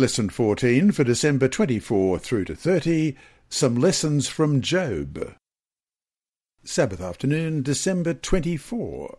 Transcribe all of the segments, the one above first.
Lesson 14 for December 24 through to 30, some lessons from Job. Sabbath afternoon, December 24.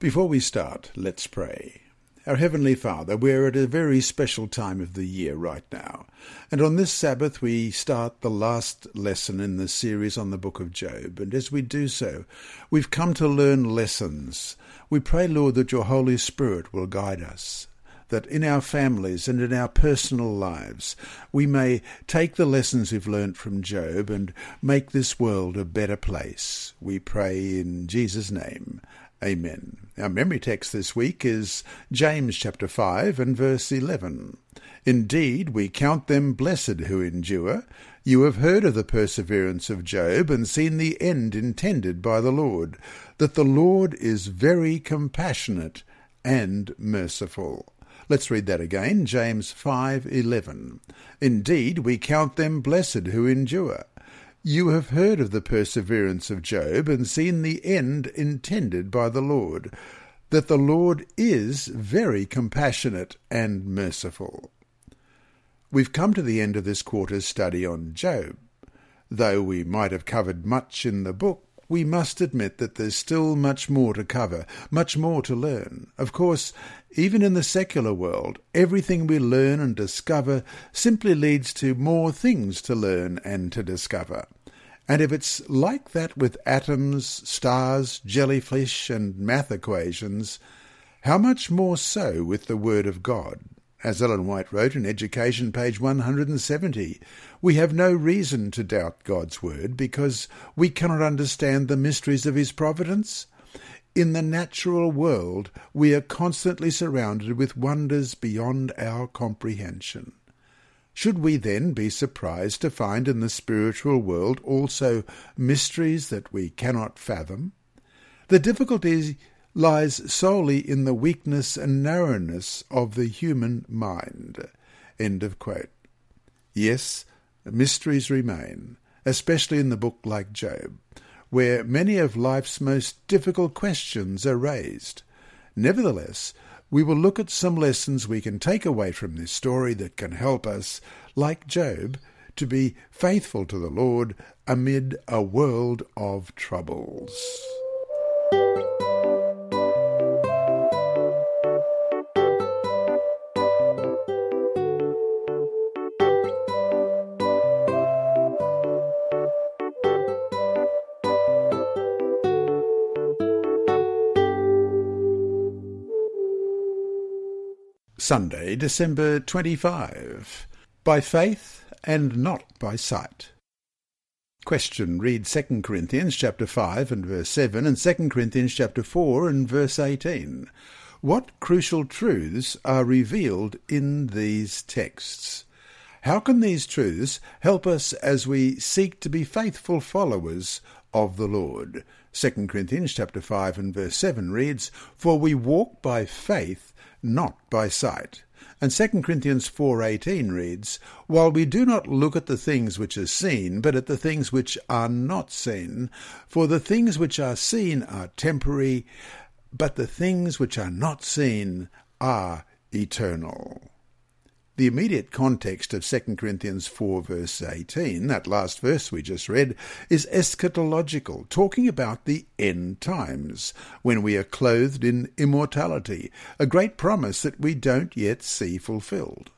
Before we start, let's pray. Our Heavenly Father, we're at a very special time of the year right now, and on this Sabbath we start the last lesson in the series on the book of Job, and as we do so, we've come to learn lessons. We pray, Lord, that your Holy Spirit will guide us, that in our families and in our personal lives we may take the lessons we've learnt from Job and make this world a better place. We pray in Jesus' name. Amen. Our memory text this week is James chapter 5 and verse 11. Indeed, we count them blessed who endure. You have heard of the perseverance of Job and seen the end intended by the Lord, that the Lord is very compassionate and merciful. Let's read that again, James 5:11. Indeed, we count them blessed who endure. You have heard of the perseverance of Job and seen the end intended by the Lord, that the Lord is very compassionate and merciful. We've come to the end of this quarter's study on Job. Though we might have covered much in the book, we must admit that there's still much more to cover, much more to learn. Of course, even in the secular world, everything we learn and discover simply leads to more things to learn and to discover. And if it's like that with atoms, stars, jellyfish, and math equations, how much more so with the Word of God? As Ellen White wrote in Education, page 170, we have no reason to doubt God's word because we cannot understand the mysteries of his providence. In the natural world, we are constantly surrounded with wonders beyond our comprehension. Should we then be surprised to find in the spiritual world also mysteries that we cannot fathom? The difficulty lies solely in the weakness and narrowness of the human mind. Yes, mysteries remain, especially in the book like Job, where many of life's most difficult questions are raised. Nevertheless, we will look at some lessons we can take away from this story that can help us, like Job, to be faithful to the Lord amid a world of troubles. Sunday, December 25. By faith and not by sight. Question. Read 2 Corinthians chapter 5 and verse 7 and 2 Corinthians chapter 4 and verse 18. What crucial truths are revealed in these texts? How can these truths help us as we seek to be faithful followers of the Lord? 2 Corinthians chapter 5 and verse 7 reads, For we walk by faith not by sight. And 2 Corinthians 4:18 reads, "While we do not look at the things which are seen, but at the things which are not seen, for the things which are seen are temporary, but the things which are not seen are eternal." The immediate context of 2 Corinthians 4 verse 18, that last verse we just read, is eschatological, talking about the end times, when we are clothed in immortality, a great promise that we don't yet see fulfilled.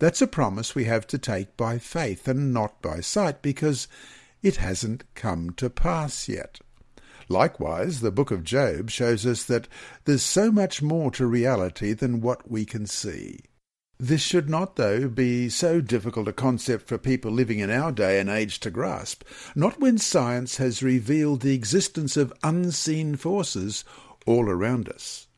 That's a promise we have to take by faith and not by sight, because it hasn't come to pass yet. Likewise, the book of Job shows us that there's so much more to reality than what we can see. This should not, though, be so difficult a concept for people living in our day and age to grasp, not when science has revealed the existence of unseen forces all around us.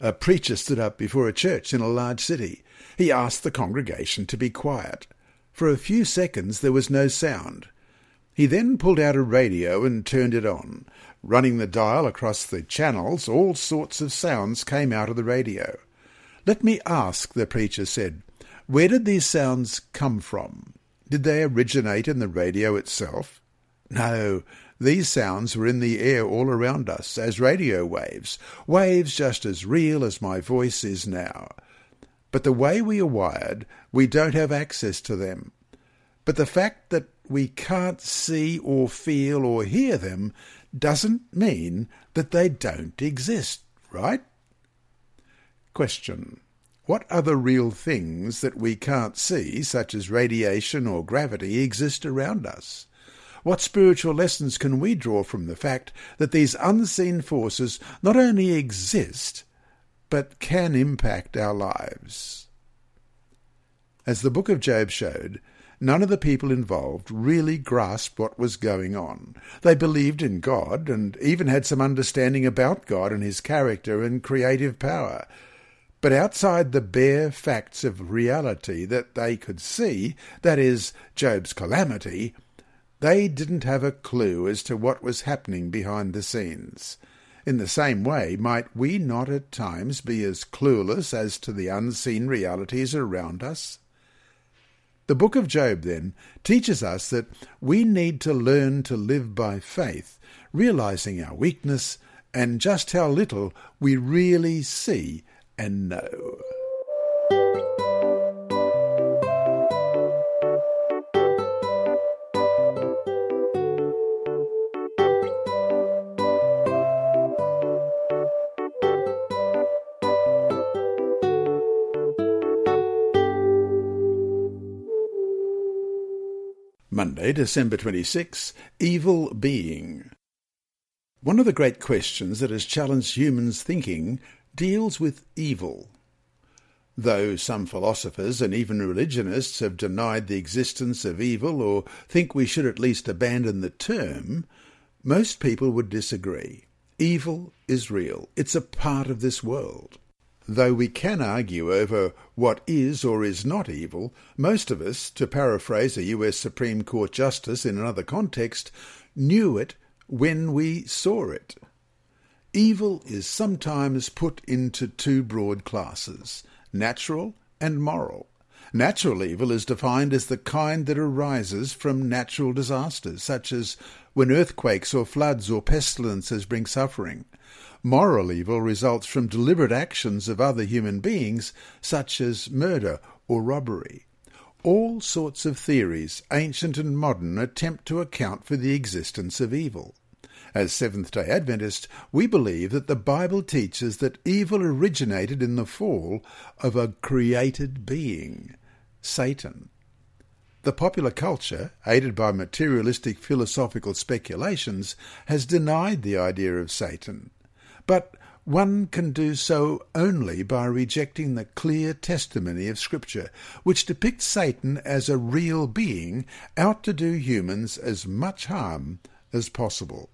A preacher stood up before a church in a large city. He asked the congregation to be quiet. For a few seconds there was no sound. He then pulled out a radio and turned it on. Running the dial across the channels, all sorts of sounds came out of the radio. Let me ask, the preacher said, where did these sounds come from? Did they originate in the radio itself? No, these sounds were in the air all around us as radio waves, waves just as real as my voice is now. but the way we are wired, we don't have access to them. But the fact that we can't see or feel or hear them doesn't mean that they don't exist, right? Question. What other real things that we can't see, such as radiation or gravity, exist around us? What spiritual lessons can we draw from the fact that these unseen forces not only exist, but can impact our lives? As the book of Job showed, none of the people involved really grasped what was going on. They believed in God and even had some understanding about God and his character and creative power. But outside the bare facts of reality that they could see, that is, Job's calamity, they didn't have a clue as to what was happening behind the scenes. In the same way, might we not at times be as clueless as to the unseen realities around us? The book of Job, then, teaches us that we need to learn to live by faith, realizing our weakness and just how little we really see and know. Monday, December 26, Evil Being. One of the great questions that has challenged humans' thinking deals with evil. Though some philosophers and even religionists have denied the existence of evil or think we should at least abandon the term, most people would disagree. Evil is real. It's a part of this world. Though we can argue over what is or is not evil, most of us, to paraphrase a US Supreme Court justice in another context, knew it when we saw it. Evil is sometimes put into two broad classes natural and moral. Natural evil is defined as the kind that arises from natural disasters, such as when earthquakes or floods or pestilences bring suffering. Moral evil results from deliberate actions of other human beings, such as murder or robbery. All sorts of theories, ancient and modern, attempt to account for the existence of evil. As Seventh day Adventists, we believe that the Bible teaches that evil originated in the fall of a created being, Satan. The popular culture, aided by materialistic philosophical speculations, has denied the idea of Satan. But one can do so only by rejecting the clear testimony of Scripture, which depicts Satan as a real being out to do humans as much harm as possible.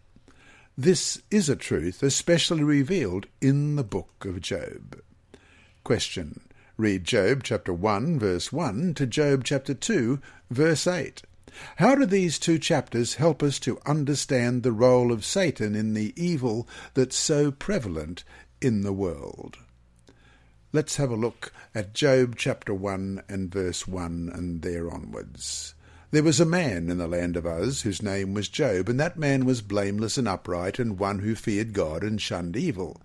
This is a truth especially revealed in the book of Job. Question. Read Job chapter 1 verse 1 to Job chapter 2 verse 8. How do these two chapters help us to understand the role of Satan in the evil that's so prevalent in the world? Let's have a look at Job chapter 1 and verse 1 and there onwards. There was a man in the land of Uz whose name was Job, and that man was blameless and upright, and one who feared God and shunned evil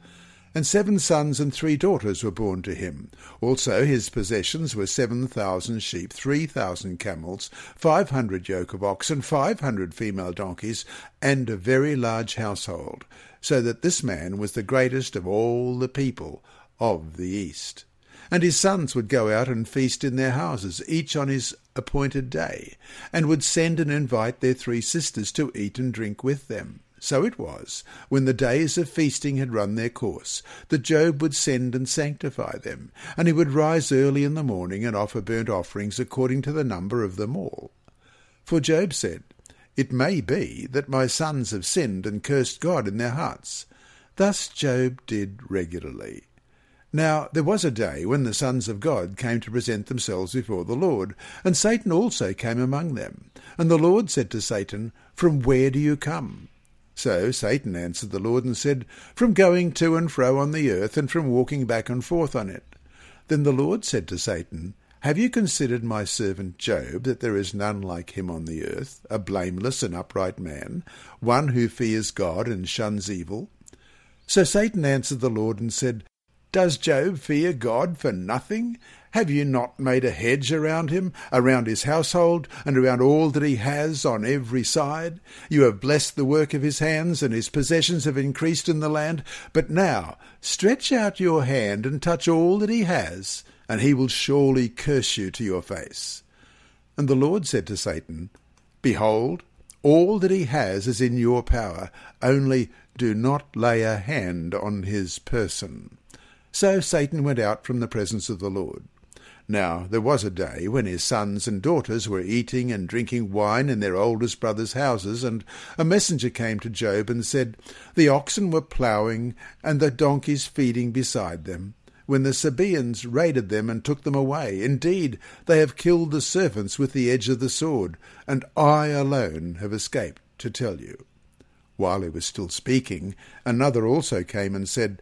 and seven sons and three daughters were born to him. Also his possessions were seven thousand sheep, three thousand camels, five hundred yoke of oxen, five hundred female donkeys, and a very large household, so that this man was the greatest of all the people of the East. And his sons would go out and feast in their houses, each on his appointed day, and would send and invite their three sisters to eat and drink with them. So it was, when the days of feasting had run their course, that Job would send and sanctify them, and he would rise early in the morning and offer burnt offerings according to the number of them all. For Job said, It may be that my sons have sinned and cursed God in their hearts. Thus Job did regularly. Now there was a day when the sons of God came to present themselves before the Lord, and Satan also came among them. And the Lord said to Satan, From where do you come? So Satan answered the Lord and said, From going to and fro on the earth, and from walking back and forth on it. Then the Lord said to Satan, Have you considered my servant Job, that there is none like him on the earth, a blameless and upright man, one who fears God and shuns evil? So Satan answered the Lord and said, Does Job fear God for nothing? Have you not made a hedge around him, around his household, and around all that he has on every side? You have blessed the work of his hands, and his possessions have increased in the land. But now stretch out your hand and touch all that he has, and he will surely curse you to your face. And the Lord said to Satan, Behold, all that he has is in your power, only do not lay a hand on his person. So Satan went out from the presence of the Lord. Now there was a day when his sons and daughters were eating and drinking wine in their oldest brother's houses, and a messenger came to Job and said, The oxen were ploughing, and the donkeys feeding beside them, when the Sabaeans raided them and took them away. Indeed, they have killed the servants with the edge of the sword, and I alone have escaped to tell you. While he was still speaking, another also came and said,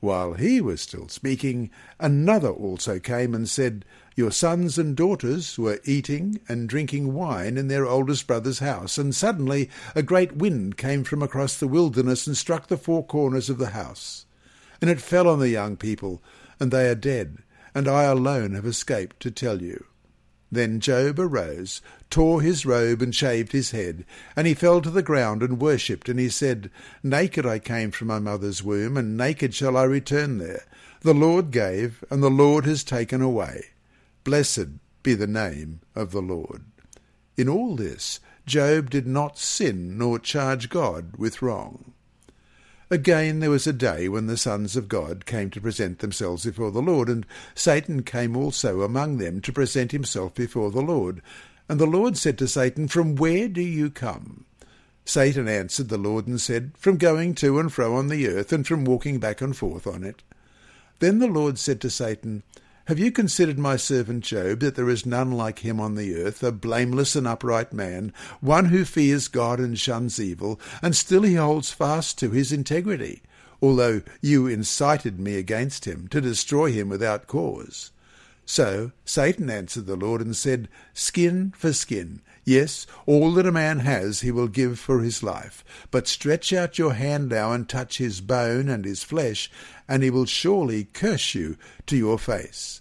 While he was still speaking, another also came and said, Your sons and daughters were eating and drinking wine in their oldest brother's house, and suddenly a great wind came from across the wilderness and struck the four corners of the house. And it fell on the young people, and they are dead, and I alone have escaped to tell you. Then Job arose, tore his robe, and shaved his head. And he fell to the ground and worshipped. And he said, Naked I came from my mother's womb, and naked shall I return there. The Lord gave, and the Lord has taken away. Blessed be the name of the Lord. In all this, Job did not sin nor charge God with wrong. Again there was a day when the sons of God came to present themselves before the Lord, and Satan came also among them to present himself before the Lord. And the Lord said to Satan, From where do you come? Satan answered the Lord and said, From going to and fro on the earth, and from walking back and forth on it. Then the Lord said to Satan, have you considered my servant Job, that there is none like him on the earth, a blameless and upright man, one who fears God and shuns evil, and still he holds fast to his integrity, although you incited me against him, to destroy him without cause? So Satan answered the Lord and said, Skin for skin. Yes, all that a man has he will give for his life. But stretch out your hand now and touch his bone and his flesh, and he will surely curse you to your face.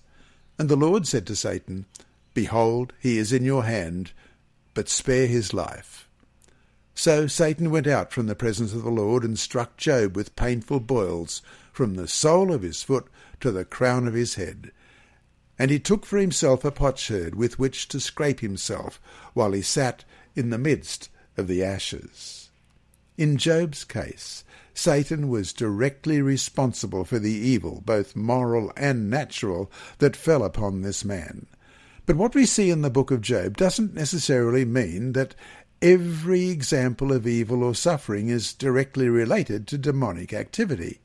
And the Lord said to Satan, Behold, he is in your hand, but spare his life. So Satan went out from the presence of the Lord and struck Job with painful boils from the sole of his foot to the crown of his head. And he took for himself a potsherd with which to scrape himself, while he sat in the midst of the ashes. In Job's case, Satan was directly responsible for the evil, both moral and natural, that fell upon this man. But what we see in the book of Job doesn't necessarily mean that every example of evil or suffering is directly related to demonic activity.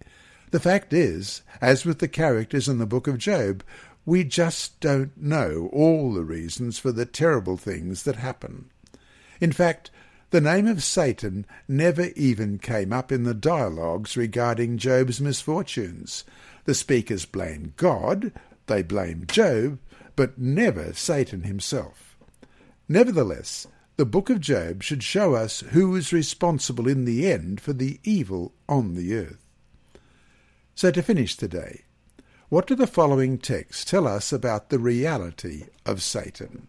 The fact is, as with the characters in the book of Job, we just don't know all the reasons for the terrible things that happen. In fact, the name of Satan never even came up in the dialogues regarding Job's misfortunes. The speakers blame God, they blame Job, but never Satan himself. Nevertheless, the book of Job should show us who is responsible in the end for the evil on the earth. So to finish today, what do the following texts tell us about the reality of Satan?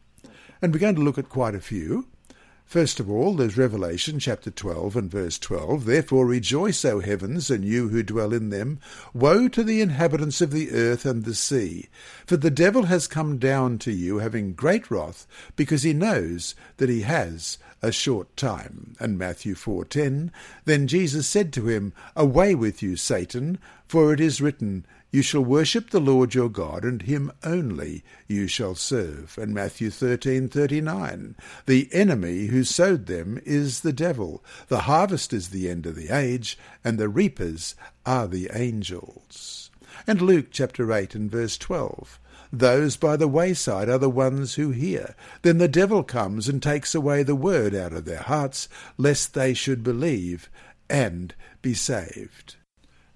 And we're going to look at quite a few. First of all, there's Revelation chapter 12 and verse 12. Therefore rejoice, O heavens, and you who dwell in them. Woe to the inhabitants of the earth and the sea. For the devil has come down to you, having great wrath, because he knows that he has a short time. And Matthew 4.10, Then Jesus said to him, Away with you, Satan, for it is written, you shall worship the Lord your God, and him only you shall serve. And Matthew 13:39. The enemy who sowed them is the devil. The harvest is the end of the age, and the reapers are the angels. And Luke chapter 8 and verse 12. Those by the wayside are the ones who hear. Then the devil comes and takes away the word out of their hearts, lest they should believe and be saved.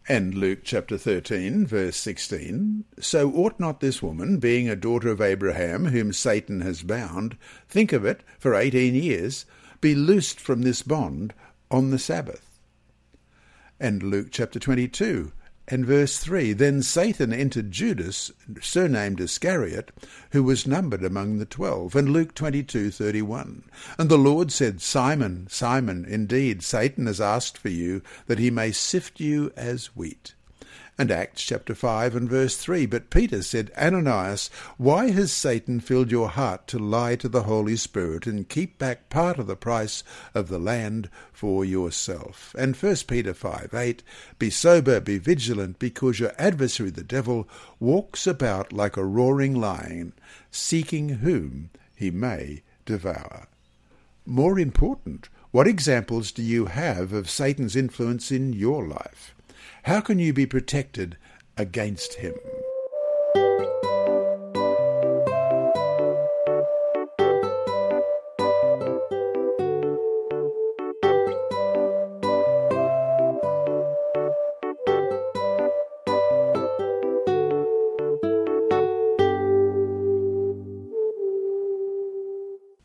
And Luke chapter 13, verse 16 So ought not this woman, being a daughter of Abraham, whom Satan has bound, think of it, for eighteen years, be loosed from this bond on the Sabbath? And Luke chapter 22, and verse 3 Then Satan entered Judas, surnamed Iscariot, who was numbered among the twelve. And Luke 22:31. And the Lord said, Simon, Simon, indeed Satan has asked for you, that he may sift you as wheat and Acts chapter 5 and verse 3. But Peter said, Ananias, why has Satan filled your heart to lie to the Holy Spirit and keep back part of the price of the land for yourself? And 1 Peter 5 8, Be sober, be vigilant, because your adversary the devil walks about like a roaring lion, seeking whom he may devour. More important, what examples do you have of Satan's influence in your life? How can you be protected against him?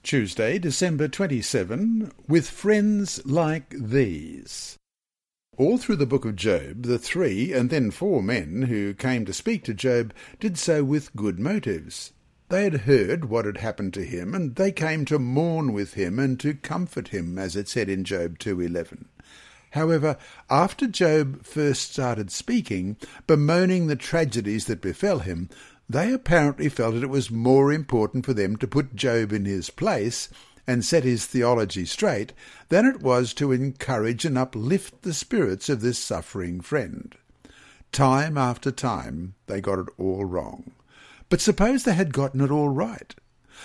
Tuesday, December 27, with friends like these. All through the book of Job, the three and then four men who came to speak to Job did so with good motives. They had heard what had happened to him, and they came to mourn with him and to comfort him, as it said in Job 2.11. However, after Job first started speaking, bemoaning the tragedies that befell him, they apparently felt that it was more important for them to put Job in his place and set his theology straight than it was to encourage and uplift the spirits of this suffering friend. Time after time they got it all wrong. But suppose they had gotten it all right.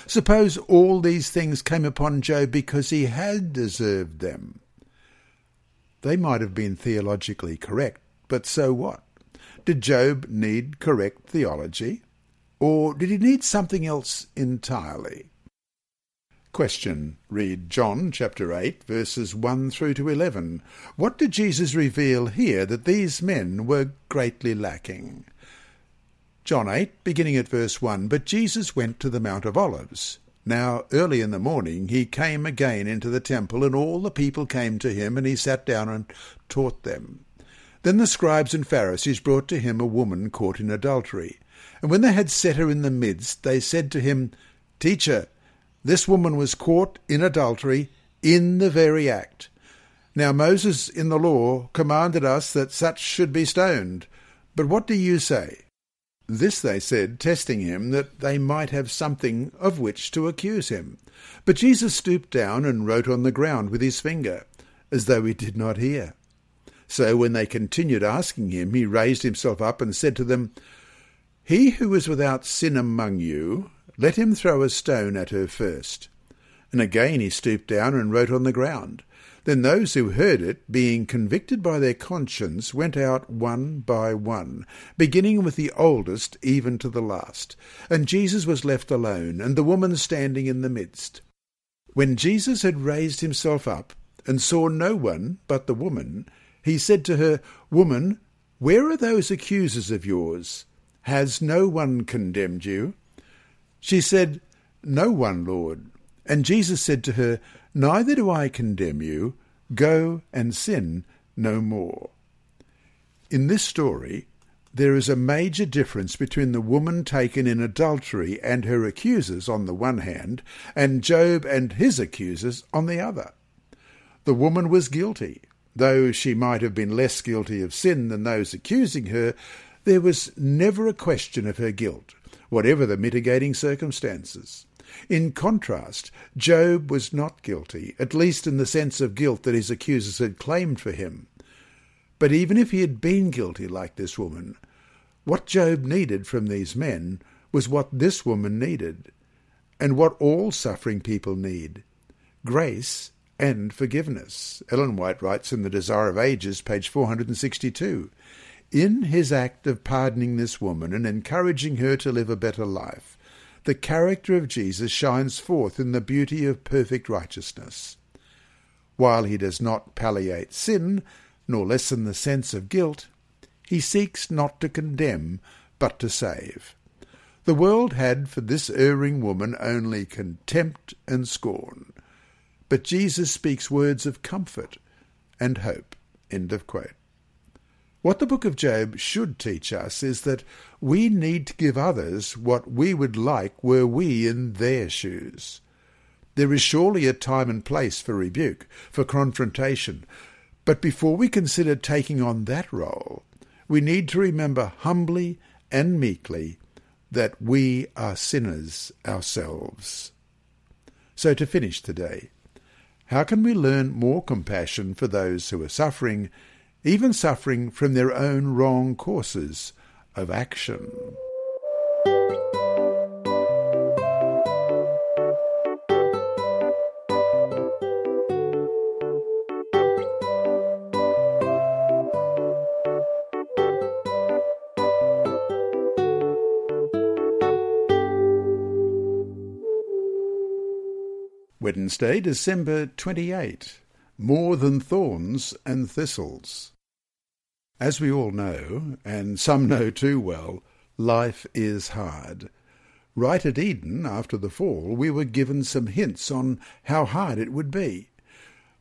Suppose all these things came upon Job because he had deserved them. They might have been theologically correct, but so what? Did Job need correct theology? Or did he need something else entirely? Question. Read John chapter 8, verses 1 through to 11. What did Jesus reveal here that these men were greatly lacking? John 8, beginning at verse 1. But Jesus went to the Mount of Olives. Now early in the morning he came again into the temple, and all the people came to him, and he sat down and taught them. Then the scribes and Pharisees brought to him a woman caught in adultery. And when they had set her in the midst, they said to him, Teacher, this woman was caught in adultery in the very act. Now Moses in the law commanded us that such should be stoned. But what do you say? This they said, testing him, that they might have something of which to accuse him. But Jesus stooped down and wrote on the ground with his finger, as though he did not hear. So when they continued asking him, he raised himself up and said to them, He who is without sin among you, let him throw a stone at her first. And again he stooped down and wrote on the ground. Then those who heard it, being convicted by their conscience, went out one by one, beginning with the oldest even to the last. And Jesus was left alone, and the woman standing in the midst. When Jesus had raised himself up, and saw no one but the woman, he said to her, Woman, where are those accusers of yours? Has no one condemned you? She said, No one, Lord. And Jesus said to her, Neither do I condemn you. Go and sin no more. In this story, there is a major difference between the woman taken in adultery and her accusers on the one hand, and Job and his accusers on the other. The woman was guilty. Though she might have been less guilty of sin than those accusing her, there was never a question of her guilt whatever the mitigating circumstances. In contrast, Job was not guilty, at least in the sense of guilt that his accusers had claimed for him. But even if he had been guilty like this woman, what Job needed from these men was what this woman needed, and what all suffering people need grace and forgiveness. Ellen White writes in The Desire of Ages, page 462. In his act of pardoning this woman and encouraging her to live a better life, the character of Jesus shines forth in the beauty of perfect righteousness. While he does not palliate sin, nor lessen the sense of guilt, he seeks not to condemn, but to save. The world had for this erring woman only contempt and scorn. But Jesus speaks words of comfort and hope. End of quote. What the book of Job should teach us is that we need to give others what we would like were we in their shoes. There is surely a time and place for rebuke, for confrontation, but before we consider taking on that role, we need to remember humbly and meekly that we are sinners ourselves. So to finish today, how can we learn more compassion for those who are suffering, even suffering from their own wrong courses of action? Wednesday, December 28. More than thorns and thistles. As we all know, and some know too well, life is hard. Right at Eden, after the fall, we were given some hints on how hard it would be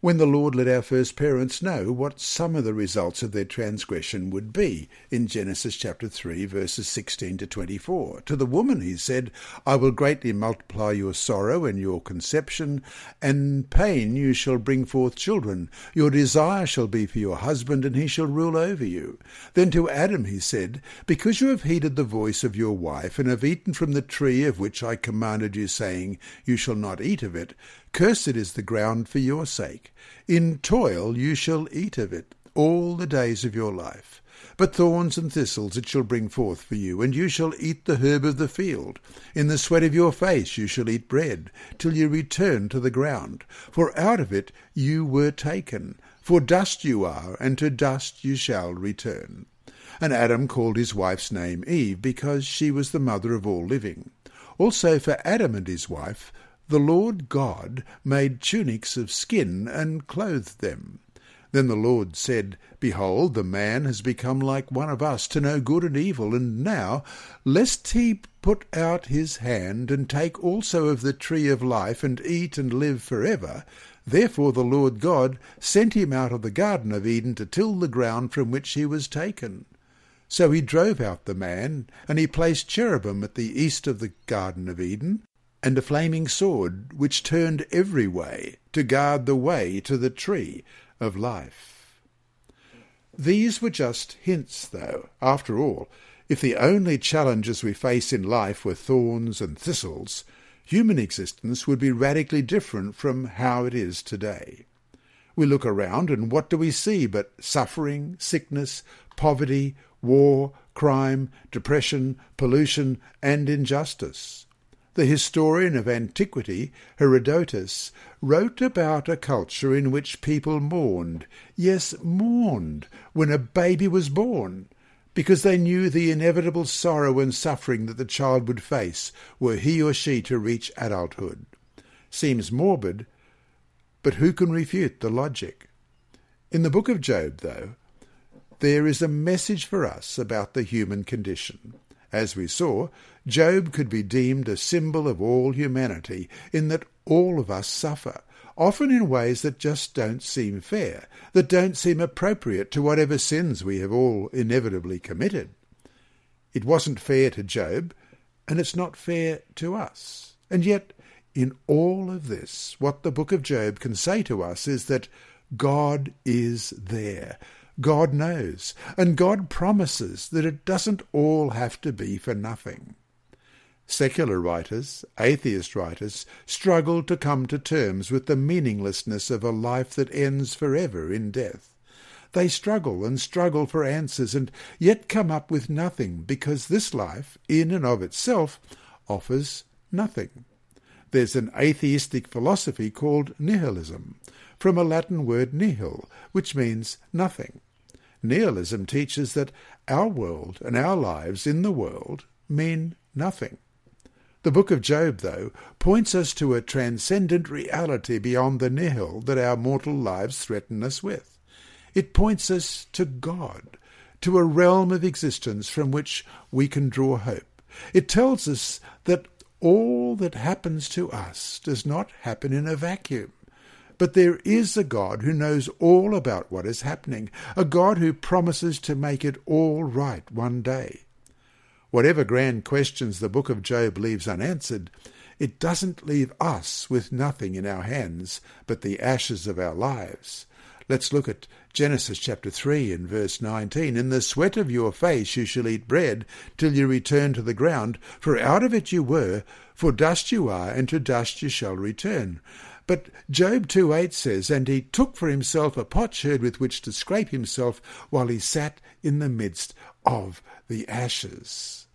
when the Lord let our first parents know what some of the results of their transgression would be in Genesis chapter 3 verses 16 to 24. To the woman he said, I will greatly multiply your sorrow and your conception, and pain you shall bring forth children. Your desire shall be for your husband, and he shall rule over you. Then to Adam he said, Because you have heeded the voice of your wife, and have eaten from the tree of which I commanded you, saying, You shall not eat of it, Cursed is the ground for your sake. In toil you shall eat of it all the days of your life. But thorns and thistles it shall bring forth for you, and you shall eat the herb of the field. In the sweat of your face you shall eat bread, till you return to the ground. For out of it you were taken. For dust you are, and to dust you shall return. And Adam called his wife's name Eve, because she was the mother of all living. Also for Adam and his wife the Lord God made tunics of skin and clothed them. Then the Lord said, Behold, the man has become like one of us to know good and evil, and now, lest he put out his hand and take also of the tree of life and eat and live for ever, therefore the Lord God sent him out of the garden of Eden to till the ground from which he was taken. So he drove out the man, and he placed cherubim at the east of the garden of Eden, and a flaming sword which turned every way to guard the way to the tree of life. These were just hints, though. After all, if the only challenges we face in life were thorns and thistles, human existence would be radically different from how it is today. We look around and what do we see but suffering, sickness, poverty, war, crime, depression, pollution, and injustice? The historian of antiquity, Herodotus, wrote about a culture in which people mourned, yes, mourned, when a baby was born, because they knew the inevitable sorrow and suffering that the child would face were he or she to reach adulthood. Seems morbid, but who can refute the logic? In the book of Job, though, there is a message for us about the human condition. As we saw, Job could be deemed a symbol of all humanity in that all of us suffer, often in ways that just don't seem fair, that don't seem appropriate to whatever sins we have all inevitably committed. It wasn't fair to Job, and it's not fair to us. And yet, in all of this, what the book of Job can say to us is that God is there, God knows, and God promises that it doesn't all have to be for nothing. Secular writers, atheist writers, struggle to come to terms with the meaninglessness of a life that ends forever in death. They struggle and struggle for answers and yet come up with nothing because this life, in and of itself, offers nothing. There's an atheistic philosophy called nihilism, from a Latin word nihil, which means nothing. Nihilism teaches that our world and our lives in the world mean nothing. The book of Job, though, points us to a transcendent reality beyond the nihil that our mortal lives threaten us with. It points us to God, to a realm of existence from which we can draw hope. It tells us that all that happens to us does not happen in a vacuum. But there is a God who knows all about what is happening, a God who promises to make it all right one day. Whatever grand questions the book of Job leaves unanswered, it doesn't leave us with nothing in our hands but the ashes of our lives. Let's look at Genesis chapter 3 and verse 19. In the sweat of your face you shall eat bread till you return to the ground, for out of it you were, for dust you are, and to dust you shall return. But Job 2.8 says, And he took for himself a potsherd with which to scrape himself while he sat in the midst of the ashes.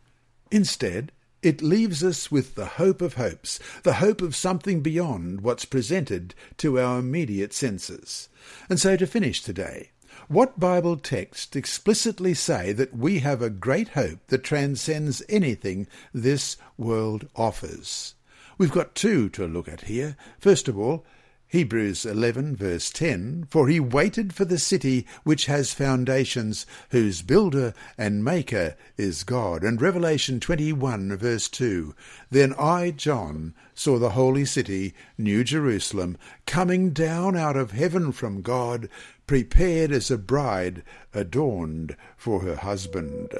Instead, it leaves us with the hope of hopes, the hope of something beyond what's presented to our immediate senses. And so to finish today, what Bible texts explicitly say that we have a great hope that transcends anything this world offers? We've got two to look at here. First of all, Hebrews 11 verse 10, For he waited for the city which has foundations, whose builder and maker is God. And Revelation 21 verse 2, Then I, John, saw the holy city, New Jerusalem, coming down out of heaven from God, prepared as a bride adorned for her husband.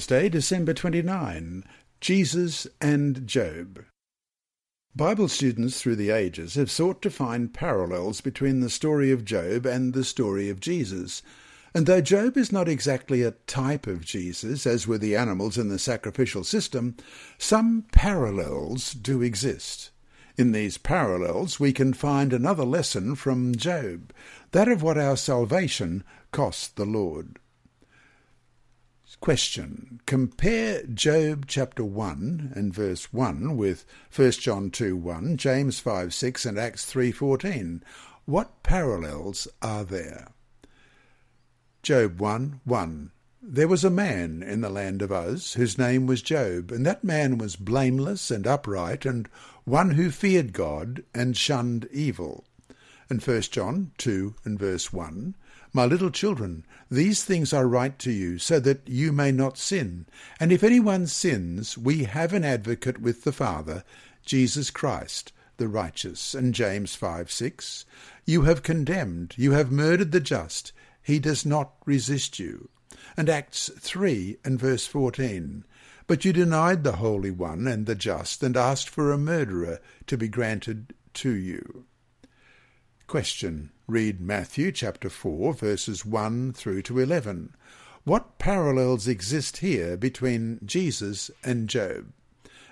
Thursday, December 29 Jesus and Job. Bible students through the ages have sought to find parallels between the story of Job and the story of Jesus. And though Job is not exactly a type of Jesus, as were the animals in the sacrificial system, some parallels do exist. In these parallels we can find another lesson from Job, that of what our salvation cost the Lord. Question. Compare Job chapter 1 and verse 1 with 1 John 2 1, James 5 6, and Acts 3 14. What parallels are there? Job 1 1. There was a man in the land of Uz whose name was Job, and that man was blameless and upright, and one who feared God and shunned evil. And 1 John 2 and verse 1. My little children, these things I write to you, so that you may not sin. And if anyone sins, we have an advocate with the Father, Jesus Christ, the righteous. And James 5 6. You have condemned, you have murdered the just, he does not resist you. And Acts 3 and verse 14. But you denied the Holy One and the just, and asked for a murderer to be granted to you. Question. Read Matthew chapter 4 verses 1 through to 11. What parallels exist here between Jesus and Job?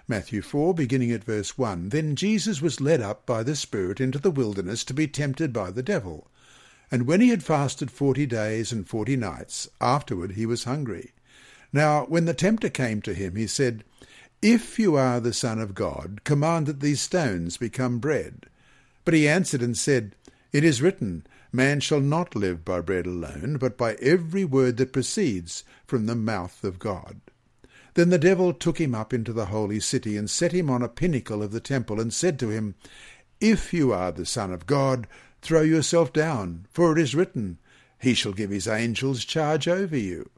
Matthew 4, beginning at verse 1. Then Jesus was led up by the Spirit into the wilderness to be tempted by the devil. And when he had fasted forty days and forty nights, afterward he was hungry. Now when the tempter came to him, he said, If you are the Son of God, command that these stones become bread. But he answered and said, it is written, Man shall not live by bread alone, but by every word that proceeds from the mouth of God. Then the devil took him up into the holy city, and set him on a pinnacle of the temple, and said to him, If you are the Son of God, throw yourself down, for it is written, He shall give his angels charge over you.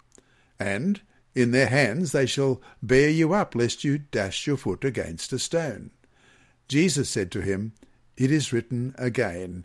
And in their hands they shall bear you up, lest you dash your foot against a stone. Jesus said to him, It is written again,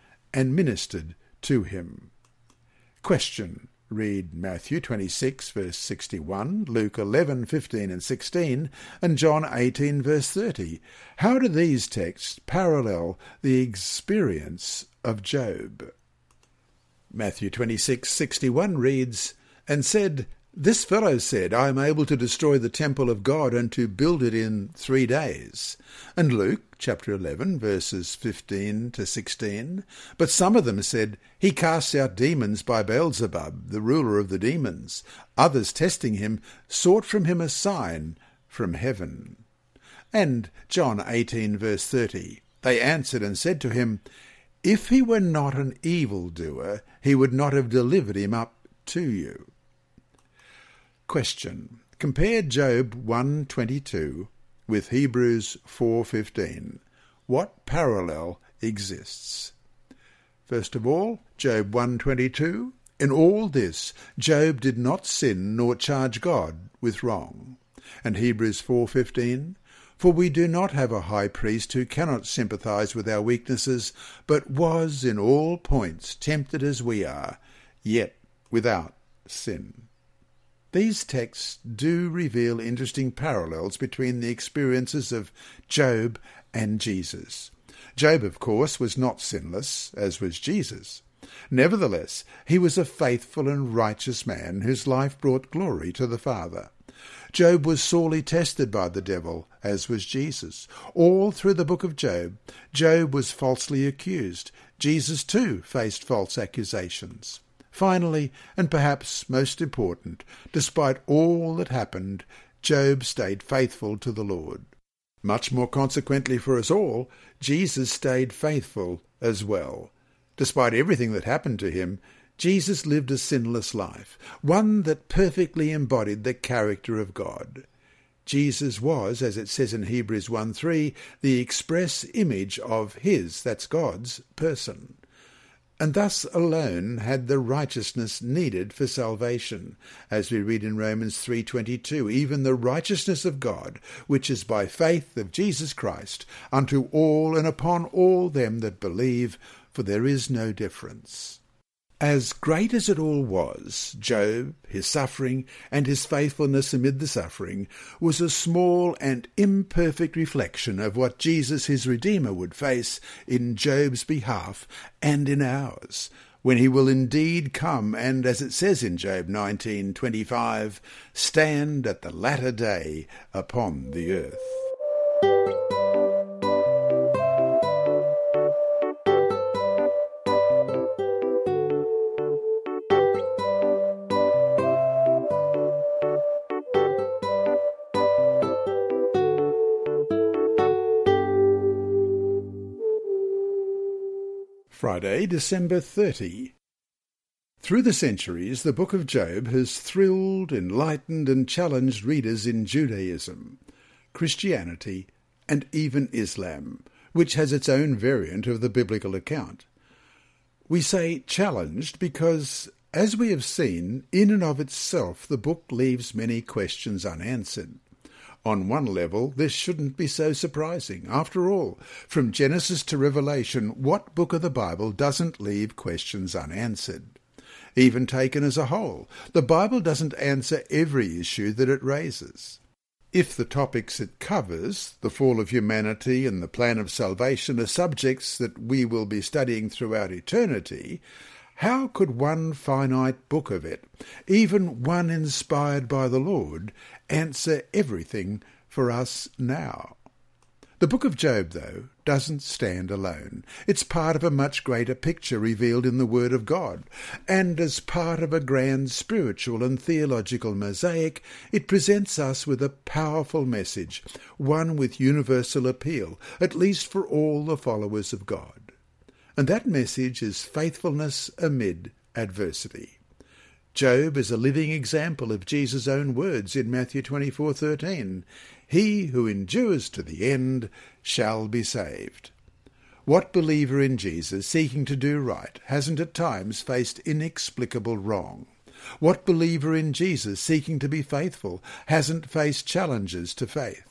and ministered to him. Question. Read Matthew 26 verse 61, Luke 11, 15 and 16, and John 18 verse 30. How do these texts parallel the experience of Job? Matthew 26, 61 reads, And said, this fellow said, I am able to destroy the temple of God and to build it in three days. And Luke chapter 11, verses 15 to 16. But some of them said, He casts out demons by Beelzebub, the ruler of the demons. Others, testing him, sought from him a sign from heaven. And John 18, verse 30. They answered and said to him, If he were not an evildoer, he would not have delivered him up to you. Question. Compare Job 122 with Hebrews 4:15. What parallel exists? First of all, Job 122. In all this, Job did not sin nor charge God with wrong. And Hebrews 4:15. For we do not have a high priest who cannot sympathize with our weaknesses, but was in all points tempted as we are, yet without sin. These texts do reveal interesting parallels between the experiences of Job and Jesus. Job, of course, was not sinless, as was Jesus. Nevertheless, he was a faithful and righteous man whose life brought glory to the Father. Job was sorely tested by the devil, as was Jesus. All through the book of Job, Job was falsely accused. Jesus, too, faced false accusations. Finally, and perhaps most important, despite all that happened, Job stayed faithful to the Lord. Much more consequently for us all, Jesus stayed faithful as well. Despite everything that happened to him, Jesus lived a sinless life, one that perfectly embodied the character of God. Jesus was, as it says in Hebrews 1 3, the express image of his, that's God's, person and thus alone had the righteousness needed for salvation as we read in Romans 3:22 even the righteousness of God which is by faith of Jesus Christ unto all and upon all them that believe for there is no difference as great as it all was, Job, his suffering, and his faithfulness amid the suffering, was a small and imperfect reflection of what Jesus his Redeemer would face in Job's behalf and in ours, when he will indeed come and, as it says in Job 19:25, stand at the latter day upon the earth. Friday, December 30. Through the centuries, the Book of Job has thrilled, enlightened, and challenged readers in Judaism, Christianity, and even Islam, which has its own variant of the biblical account. We say challenged because, as we have seen, in and of itself the book leaves many questions unanswered. On one level, this shouldn't be so surprising. After all, from Genesis to Revelation, what book of the Bible doesn't leave questions unanswered? Even taken as a whole, the Bible doesn't answer every issue that it raises. If the topics it covers, the fall of humanity and the plan of salvation, are subjects that we will be studying throughout eternity, how could one finite book of it, even one inspired by the Lord, answer everything for us now? The book of Job, though, doesn't stand alone. It's part of a much greater picture revealed in the Word of God, and as part of a grand spiritual and theological mosaic, it presents us with a powerful message, one with universal appeal, at least for all the followers of God. And that message is faithfulness amid adversity. Job is a living example of Jesus' own words in Matthew 24:13. He who endures to the end shall be saved. What believer in Jesus seeking to do right hasn't at times faced inexplicable wrong? What believer in Jesus seeking to be faithful hasn't faced challenges to faith?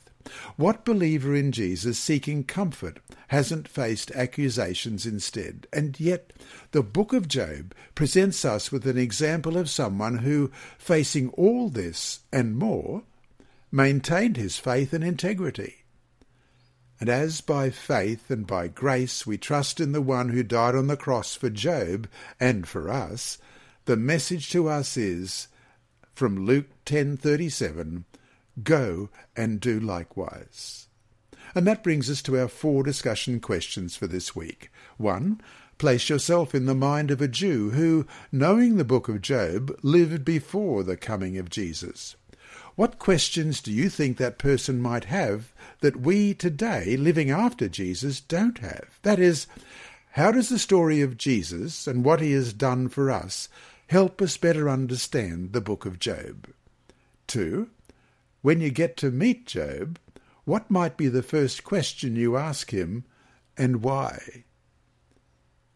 What believer in Jesus seeking comfort hasn't faced accusations instead? And yet, the book of Job presents us with an example of someone who, facing all this and more, maintained his faith and integrity. And as by faith and by grace we trust in the one who died on the cross for Job and for us, the message to us is from Luke 10:37, go and do likewise. And that brings us to our four discussion questions for this week. 1. Place yourself in the mind of a Jew who, knowing the book of Job, lived before the coming of Jesus. What questions do you think that person might have that we today, living after Jesus, don't have? That is, how does the story of Jesus and what he has done for us help us better understand the book of Job? 2. When you get to meet Job, what might be the first question you ask him and why?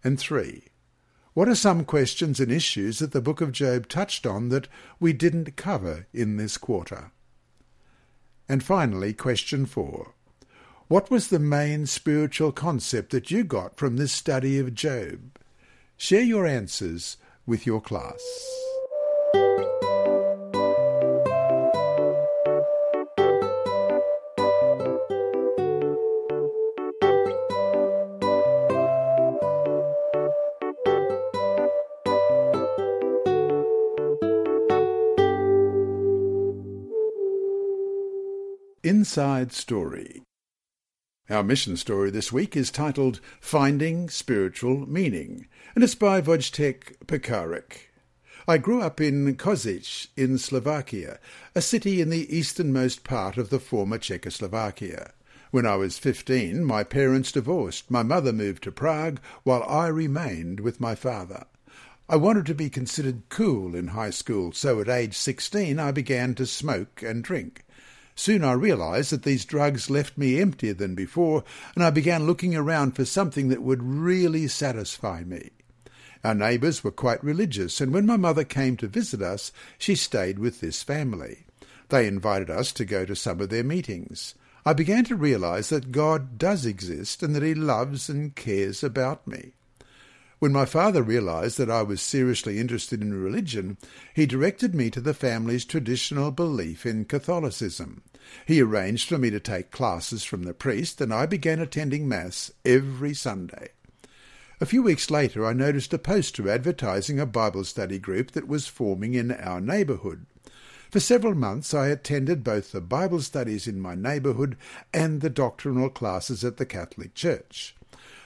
And 3. What are some questions and issues that the book of Job touched on that we didn't cover in this quarter? And finally, question four. What was the main spiritual concept that you got from this study of Job? Share your answers with your class. Inside Story. Our mission story this week is titled Finding Spiritual Meaning, and it's by Wojtek Pekarik. I grew up in Košice in Slovakia, a city in the easternmost part of the former Czechoslovakia. When I was fifteen, my parents divorced. My mother moved to Prague, while I remained with my father. I wanted to be considered cool in high school, so at age sixteen I began to smoke and drink. Soon I realized that these drugs left me emptier than before, and I began looking around for something that would really satisfy me. Our neighbours were quite religious, and when my mother came to visit us, she stayed with this family. They invited us to go to some of their meetings. I began to realize that God does exist and that He loves and cares about me. When my father realized that I was seriously interested in religion, he directed me to the family's traditional belief in Catholicism. He arranged for me to take classes from the priest, and I began attending Mass every Sunday. A few weeks later, I noticed a poster advertising a Bible study group that was forming in our neighbourhood. For several months, I attended both the Bible studies in my neighbourhood and the doctrinal classes at the Catholic Church.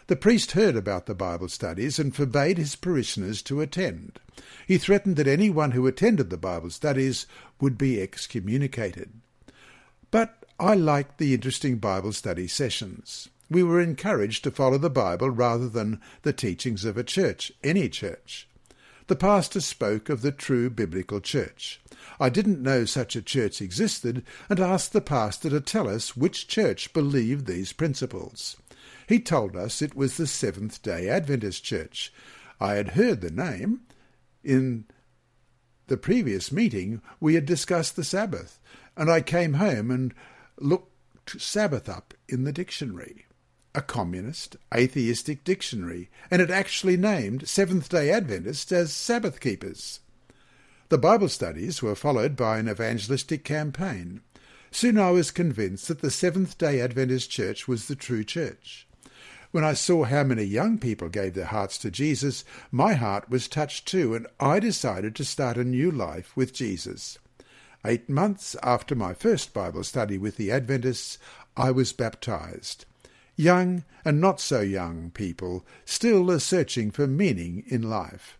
The priest heard about the Bible studies and forbade his parishioners to attend. He threatened that anyone who attended the Bible studies would be excommunicated. But I liked the interesting Bible study sessions. We were encouraged to follow the Bible rather than the teachings of a church, any church. The pastor spoke of the true biblical church. I didn't know such a church existed and asked the pastor to tell us which church believed these principles. He told us it was the Seventh day Adventist Church. I had heard the name. In the previous meeting, we had discussed the Sabbath, and I came home and looked Sabbath up in the dictionary. A communist, atheistic dictionary, and it actually named Seventh day Adventists as Sabbath keepers. The Bible studies were followed by an evangelistic campaign. Soon I was convinced that the Seventh day Adventist Church was the true church. When I saw how many young people gave their hearts to Jesus, my heart was touched too, and I decided to start a new life with Jesus. Eight months after my first Bible study with the Adventists, I was baptized. Young and not so young people still are searching for meaning in life.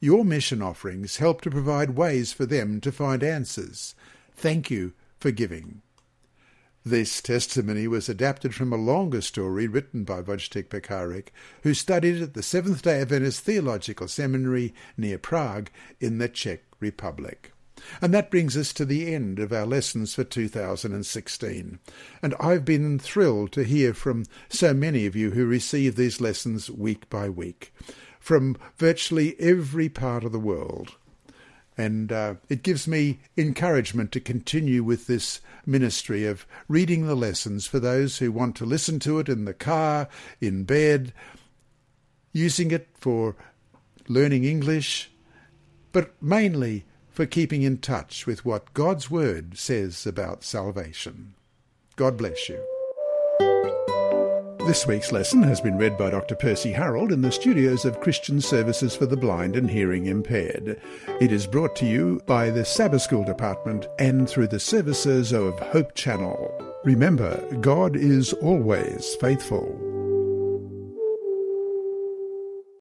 Your mission offerings help to provide ways for them to find answers. Thank you for giving. This testimony was adapted from a longer story written by Wojtek Pekarik, who studied at the Seventh day Adventist Theological Seminary near Prague in the Czech Republic. And that brings us to the end of our lessons for 2016. And I've been thrilled to hear from so many of you who receive these lessons week by week, from virtually every part of the world. And uh, it gives me encouragement to continue with this ministry of reading the lessons for those who want to listen to it in the car, in bed, using it for learning English, but mainly for keeping in touch with what God's Word says about salvation. God bless you. This week's lesson has been read by Dr. Percy Harold in the studios of Christian Services for the Blind and Hearing Impaired. It is brought to you by the Sabbath School Department and through the services of Hope Channel. Remember, God is always faithful.